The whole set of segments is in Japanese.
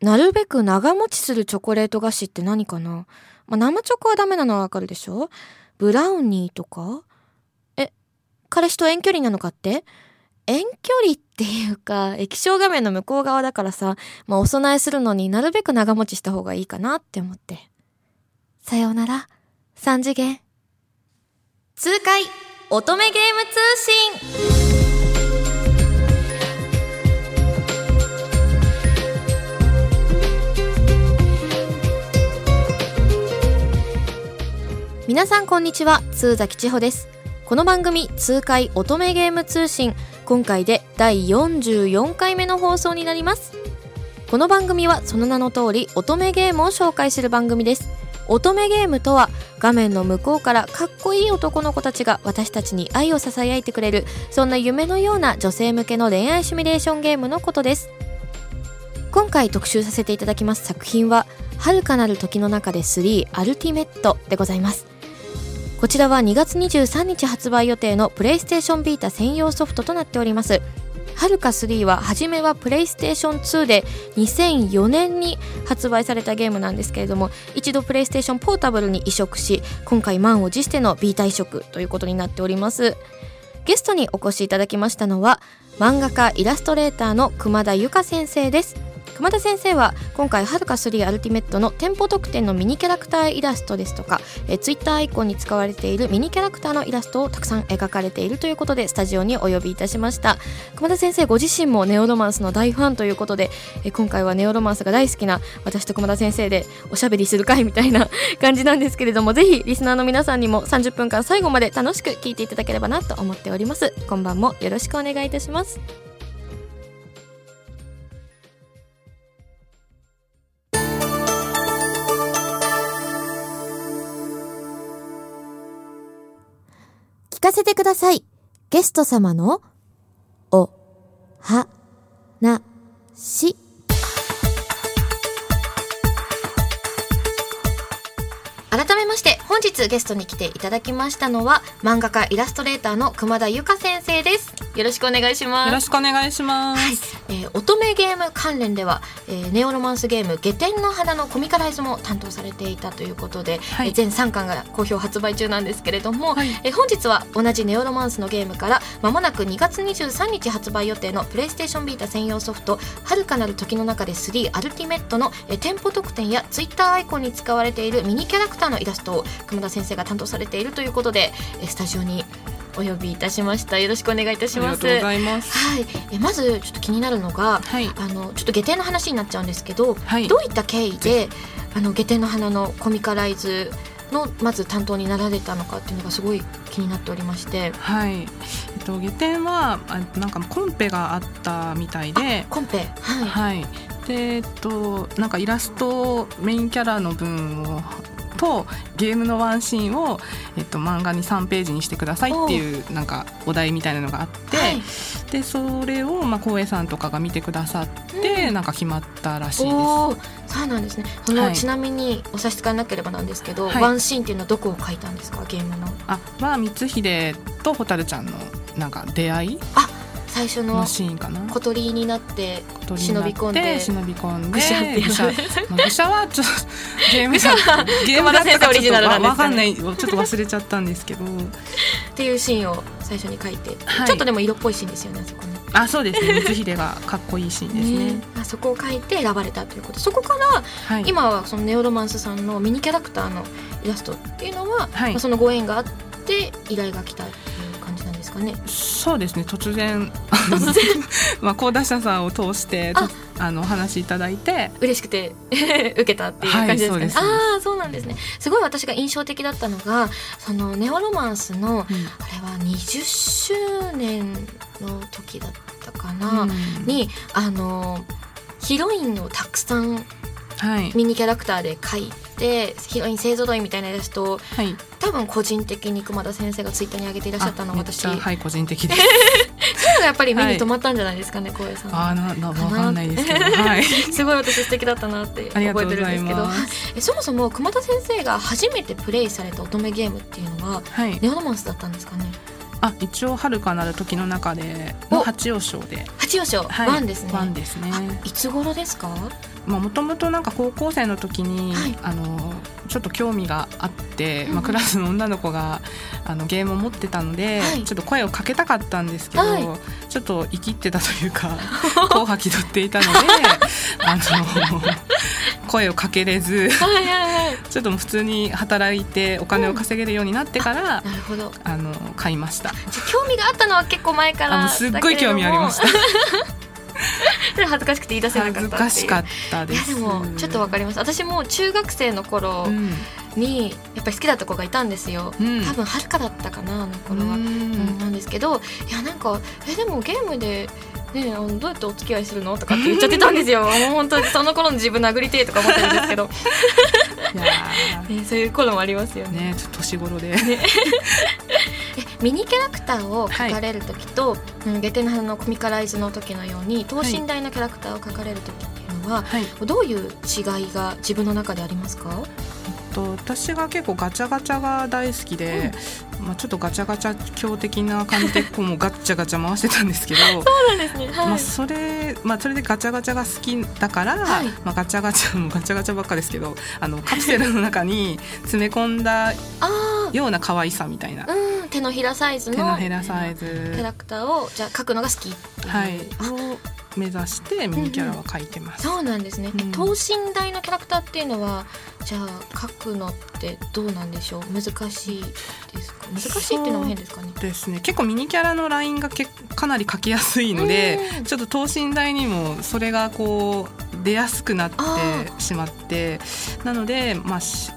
なるべく長持ちするチョコレート菓子って何かな？まあ、生チョコはダメなのはわかるでしょ？ブラウニーとか？え、彼氏と遠距離なのかって？遠距離っていうか、液晶画面の向こう側だからさ、まあ、お供えするのになるべく長持ちした方がいいかなって思って。さようなら、三次元。痛快、乙女ゲーム通信。皆さんこんにちは、通崎千穂です。この番組、痛快乙女ゲーム通信、今回で第44回目の放送になります。この番組はその名の通り、乙女ゲームを紹介する番組です。乙女ゲームとは画面の向こうからかっこいい男の子たちが私たちに愛を囁いてくれるそんな夢のような女性向けの恋愛シミュレーションゲームのことです今回特集させていただきます作品は遥かなる時の中で3アルティメットでございますこちらは2月23日発売予定のプレイステーションビータ専用ソフトとなっております。はるか3は初めはプレイステーション2で2004年に発売されたゲームなんですけれども一度プレイステーションポータブルに移植し今回満を持してのビータ移植ということになっております。ゲストにお越しいただきましたのは漫画家イラストレーターの熊田由香先生です。熊田先生は今回はるか3アルティメットの店舗特典のミニキャラクターイラストですとか、えツイッターアイコンに使われているミニキャラクターのイラストをたくさん描かれているということでスタジオにお呼びいたしました。熊田先生ご自身もネオロマンスの大ファンということで、え今回はネオロマンスが大好きな私と熊田先生でおしゃべりする会みたいな 感じなんですけれどもぜひリスナーの皆さんにも30分間最後まで楽しく聞いていただければなと思っております。今晩もよろしくお願いいたします。かせてください。ゲスト様の、お、は、な、し。本日ゲストに来ていただきましたのは漫画家イラストレーターの熊田由香先生です。よろしくお願いします。よろしくお願いします、はい、えー、乙女ゲーム関連では、えー、ネオロマンスゲーム下天の花のコミカライズも担当されていたということで、はい、えー、全3巻が好評発売中なんですけれども、はい、えー、本日は同じネオロマンスのゲームからまもなく2月23日発売予定のプレイステーションビータ専用ソフト「遥かなる時の中で3アルティメットの」えー、店舗特典やツイッターアイコンに使われているミニキャラクターのイラストを熊田先生が担当されているということでスタジオにお呼びいたしました。よろしくお願いいたします。はい。えまずちょっと気になるのが、はい、あのちょっと下天の話になっちゃうんですけど、はい、どういった経緯であの下天の花のコミカライズのまず担当になられたのかっていうのがすごい気になっておりまして。はい、えっと、下天はあなんかコンペがあったみたいで。コンペ。はい、はい、でえっとなんかイラストメインキャラの分をとゲームのワンシーンを、えっと、漫画に3ページにしてくださいっていうなんかお題みたいなのがあって、はい、でそれをまあ光栄さんとかが見てくださって、うん、なんか決まったらしいです。そうなんですね。その、はい、ちなみにお差し支えなければなんですけど、はい、ワンシーンっていうのはどこを書いたんですかゲームの？あまあ光秀と蛍ちゃんのなんか出会いあ最初のシーンかな？小鳥になって忍び込んで忍び込んで愚者っていう愚者はちょっとゲームゲームだったかちょっとわかんない。ちょっと忘れちゃったんですけど。っていうシーンを最初に書いて、はい、ちょっとでも色っぽいシーンですよねそこね。あそうですね。光秀がかっこいいシーンですね。ね。あそこを書いて選ばれたということ。そこから、はい、今はそのネオロマンスさんのミニキャラクターのイラストっていうのは、はい、まあ、そのご縁があって依頼が来たっていうかね。そうですね。突然突然。まあ講談社さんを通してあ。のお話いただいて。嬉しくて 受けたっていう感じですかね、はい、ああそうなんですね。すごい私が印象的だったのがそのネオロマンスの、うん、あれは20周年の時だったかな、うん、にあのヒロインをたくさんミニキャラクターで描いてヒロイン勢ぞろいみたいなイラストを、はい、多分個人的に熊田先生がツイッターに上げていらっしゃったのを私。はい個人的です。そういうのがやっぱり目に留まったんじゃないですかね光栄さん。あなな分かんないですけど、はい、すごい私素敵だったなって覚えてるんですけど。えそもそも熊田先生が初めてプレイされた乙女ゲームっていうのは、はい、ネオロマンスだったんですかね？あ一応はるかなる時の中での八王将で。八王将、はい、ワンですね。ワンですね。いつ頃ですか？もともとなんか高校生の時に、はい。あのちょっと興味があって、うんうん。まあ、クラスの女の子があのゲームを持ってたので、はい。ちょっと声をかけたかったんですけど、はい。ちょっと生きってたというか後吐き取っていたので あの声をかけれずちょっと普通に働いてお金を稼げるようになってから、なるほど。あの買いました。興味があったのは結構前からすっごい興味ありました。た恥ずかしくて言い出せなかった恥ずかしかったです。いやでもちょっとわかります。私も中学生の頃うん。にやっぱり好きだった子がいたんですよ、うん。多分はるかだったかなあの頃は、うん。うんなんですけどいやなんかえでもゲームでね、あのどうやってお付き合いするの？とかって言っちゃってたんですよ。もう本当にその頃の自分殴りてえとか思ってるんですけど、いや ね、そういう頃もありますよーね。ねちょっと年頃で。えミニキャラクターを描かれる時と、うん、ゲテナのコミカライズの時のように等身大のキャラクターを描かれる時っていうのは、はい。どういう違いが自分の中でありますか？と私が結構ガチャガチャが大好きで、まあちょっとガチャガチャ強的な感じでこうもうガッチャガチャ回してたんですけど。そうなんですね。まあそれまあそれでガチャガチャが好きだから、はい。まあガチャガチャもガチャガチャばっかですけどあのカプセルの中に詰め込んだあような可愛さみたいな。あうん手のひらサイズの手のひらサイキャズラクターをじゃあ描くのが好きはい。目指してミニキャラは描いてます。そうなんですね、えうん。等身大のキャラクターっていうのはじゃあ描くのってどうなんでしょう？難しいですか？難しいっていうのも変ですかね？ですね。結構ミニキャラのラインがけかなり描きやすいのでうん。ちょっと等身大にもそれがこう出やすくなってあしまってなので、まあ、し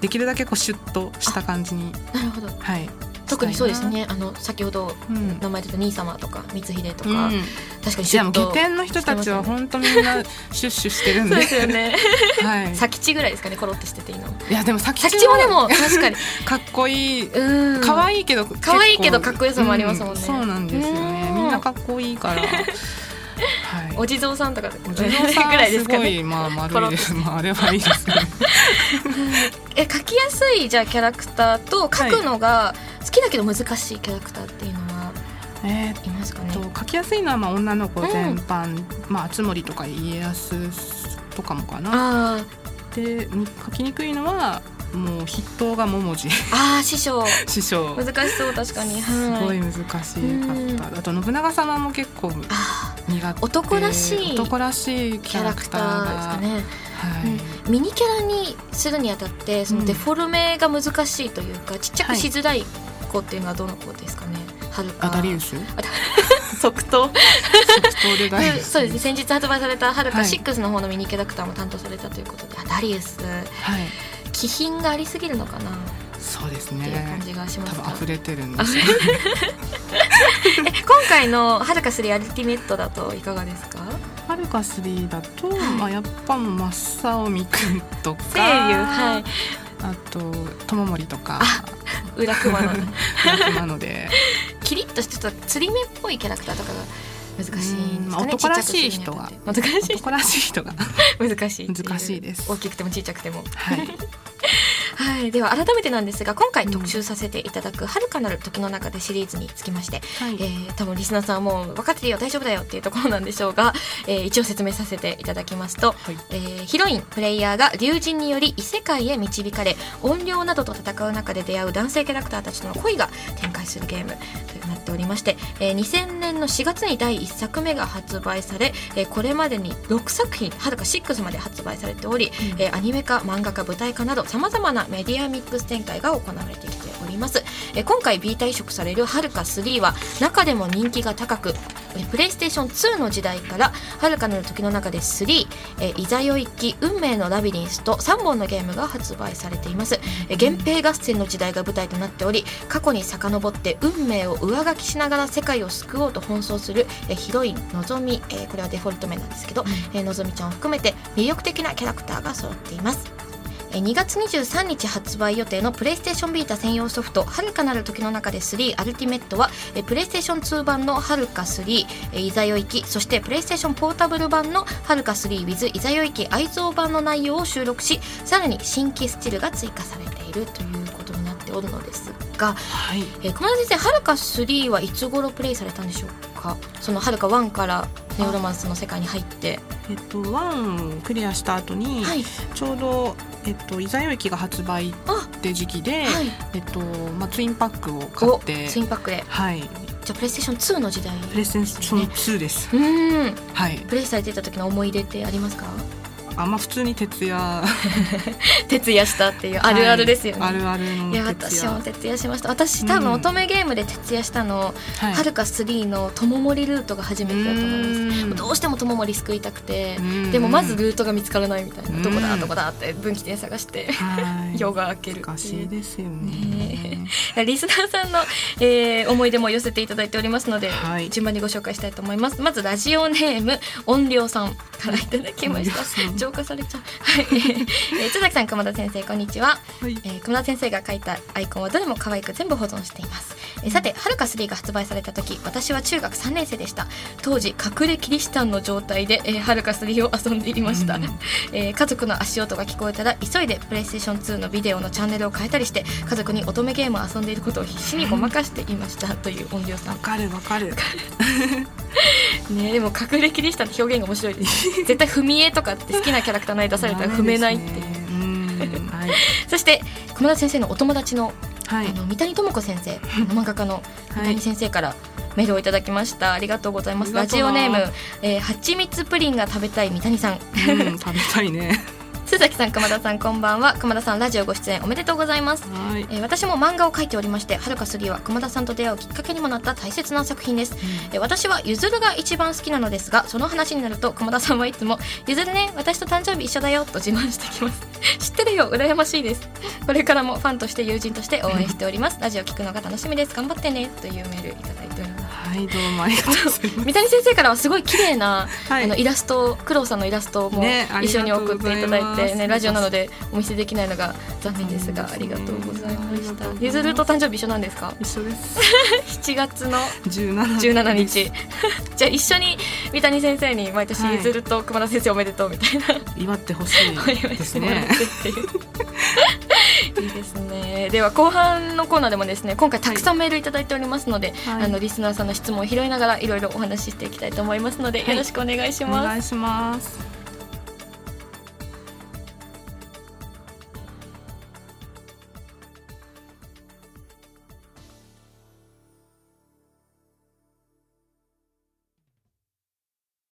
できるだけこうシュッとした感じに、なるほど。はい、特にそうですね。あの先ほどうん。名前出た兄様とか光秀とか、うん、確かにいやもうと下店の人たちは本当みんな シュッシュしてるんそうでですよね。はい、先地ぐらいですかねコロッとしてていいのいやでも先先地もでも確かに。かっこいい。うん。可愛いけど可愛いけどかっこよさもありますもんね。うそうなんですよね。うん。みんなかっこいいから。はい。お地蔵さんとかお地蔵さんぐらいですかね。すごいまあ丸いです。まああれはいいですねえ描きやすいじゃあキャラクターと描くのが好きだけど難しいキャラクターっていうのはえーいますかね？と描きやすいのはまあ女の子全般、まあ熱森とか家康とかもかな。あでに描きにくいのはもう筆頭が桃地。ーあー師匠。師匠。難しそう確かに。すはい。ごい難しかった。あと信長様も結構あ苦手。男らしい男らしいーキャラクターですかね、はい。うん。ミニキャラにするにあたってそのデフォルメが難しいというか、ちっちゃくしづらい子っていうのはどの子ですかね？はるかあダリウス？即答？そうですね。先日発売されたはるかはい。6の方のミニキャラクターも担当されたということで、あダリウス。はい。気品がありすぎるのかな？っそうですていう感ねじがしま多した、分溢れてるんですよ。え今回のはるか3アルティメットだといかがですか？はるか3だと、はい。まあ、やっぱ真っ青みくんとか声優はい。あと友森とか裏熊の。なので。キリッとしてちょっと釣り目っぽいキャラクターとかが難しいんですうんまあ男らしい人はちっちゃくするにあたって難しい。人が。難しい難しいです。大きくてもちっちゃくても。はいはい。では改めてなんですが今回特集させていただく「はるかなる時の中で」シリーズにつきまして、はい。えー多分リスナーさんはもう分かってるよ大丈夫だよっていうところなんでしょうが、えー一応説明させていただきますと、はい。えーヒロインプレイヤーが竜神により異世界へ導かれ怨霊などと戦う中で出会う男性キャラクターたちとの恋が展開するゲームとなっておりまして、えー2000年の4月に第1作目が発売され、えーこれまでに6作品はるか6まで発売されており、うん。えーアニメ化漫画化舞台化などさまざまなメディアミックス展開が行われてきております、えー今回 B 退職されるはるか3は中でも人気が高くえープレイステーション2の時代からはるかなる時の中で3、えーいざよいき運命のラビリンスと3本のゲームが発売されています、えー源平合戦の時代が舞台となっており過去に遡って運命を上書きしながら世界を救おうと奔走する、えーヒロインのぞみ、えーこれはデフォルト名なんですけど、えーのぞみちゃんを含めて魅力的なキャラクターが揃っています。えー2月23日発売予定のプレイステーションビータ専用ソフト「はるかなる時の中で3アルティメットは」えープレイステーション2版の「はるか3」えーいざよいきそしてプレイステーションポータブル版の「はるか 3with いざよいき愛蔵版」の内容を収録しさらに新規スチルが追加されているということになってておるのですが、はい。えー、熊田先生はるか3はいつ頃プレイされたんでしょうか？そのはるか1からネオロマンスの世界に入って。えっとワンクリアした後に、はい。ちょうどえっとイザヨ駅が発売あって時期で、はい。えっとまあツインパックを買おってツインパックで。はい。じゃあプレイステーション2の時代プレステーション2です。うーん。はい。プレイされていた時の思い出ってありますか？あまあ普通に徹夜。徹夜したっていうあるあるですよね、はいあるあるのいや私も徹夜しました。私多分うん。乙女ゲームで徹夜したの、はい。はるか3の友森ルートが初めてだと思います。うん。どうしても友森救いたくてうん。でもまずルートが見つからないみたいなうんどこだどこだって分岐点探してはい。夜が明ける難しいですよね。ね。リスナーさんの、えー思い出も寄せていただいておりますので、はい。順番にご紹介したいと思います。まずラジオネーム音量さんからいただきました。浄化されちゃう。はい、えー、津崎さん熊田先生こんにちは。はい。えー、熊田先生が書いたアイコンはどれも可愛く全部保存しています、えーさて「はるか3」が発売された時私は中学3年生でした。当時隠れキリシタンの状態で「えーはるか3」を遊んでいました、うん。えー家族の足音が聞こえたら急いでプレイステーション2のビデオのチャンネルを変えたりして家族に乙女ゲームを遊んでいることを必死にごまかしていました。という音量さん。わかるわかる。ねでも隠れキリシタンって表現が面白い。で す絶対踏み絵とかって好きなキャラクター内出されたら踏めないっていう、ねうん。はい。そして熊田先生のお友達のはい。あの三谷智子先生、あの漫画家の三谷先生からメールをいただきました。ありがとうございます。ラジオネーム、えー、はちみつプリンが食べたい三谷さん。うん食べたいね。須崎さん、熊田さん、こんばんは。熊田さん、ラジオご出演おめでとうございます。はい。えー私も漫画を描いておりまして、はるか3は熊田さんと出会うきっかけにもなった大切な作品です。えー私はゆずるが一番好きなのですが、その話になると熊田さんはいつもゆずるね、私と誕生日一緒だよと自慢してきます。知ってるよ、羨ましいです。これからもファンとして友人として応援しております。ラジオ聞くのが楽しみです。頑張ってねというメールいただいております。はいどうもありがとうございます。三谷先生からはすごい綺麗な、はい。あのイラスト工藤さんのイラストも一緒に送っていただいてねラジオなのでお見せできないのが残念ですがありがとうございましありがとうございますたゆずると誕生日一緒なんですか？一緒です。7月の十七17日。じゃあ一緒に三谷先生に毎年はい。ゆずると熊田先生おめでとうみたいな。祝ってほしいいですね。いういいですね。では後半のコーナーでもですね今回たくさんメールいただいておりますので、はい。あのリスナーさんの質問を拾いながらいろいろお話ししていきたいと思いますので、はい。よろしくお願いしおます。願いします。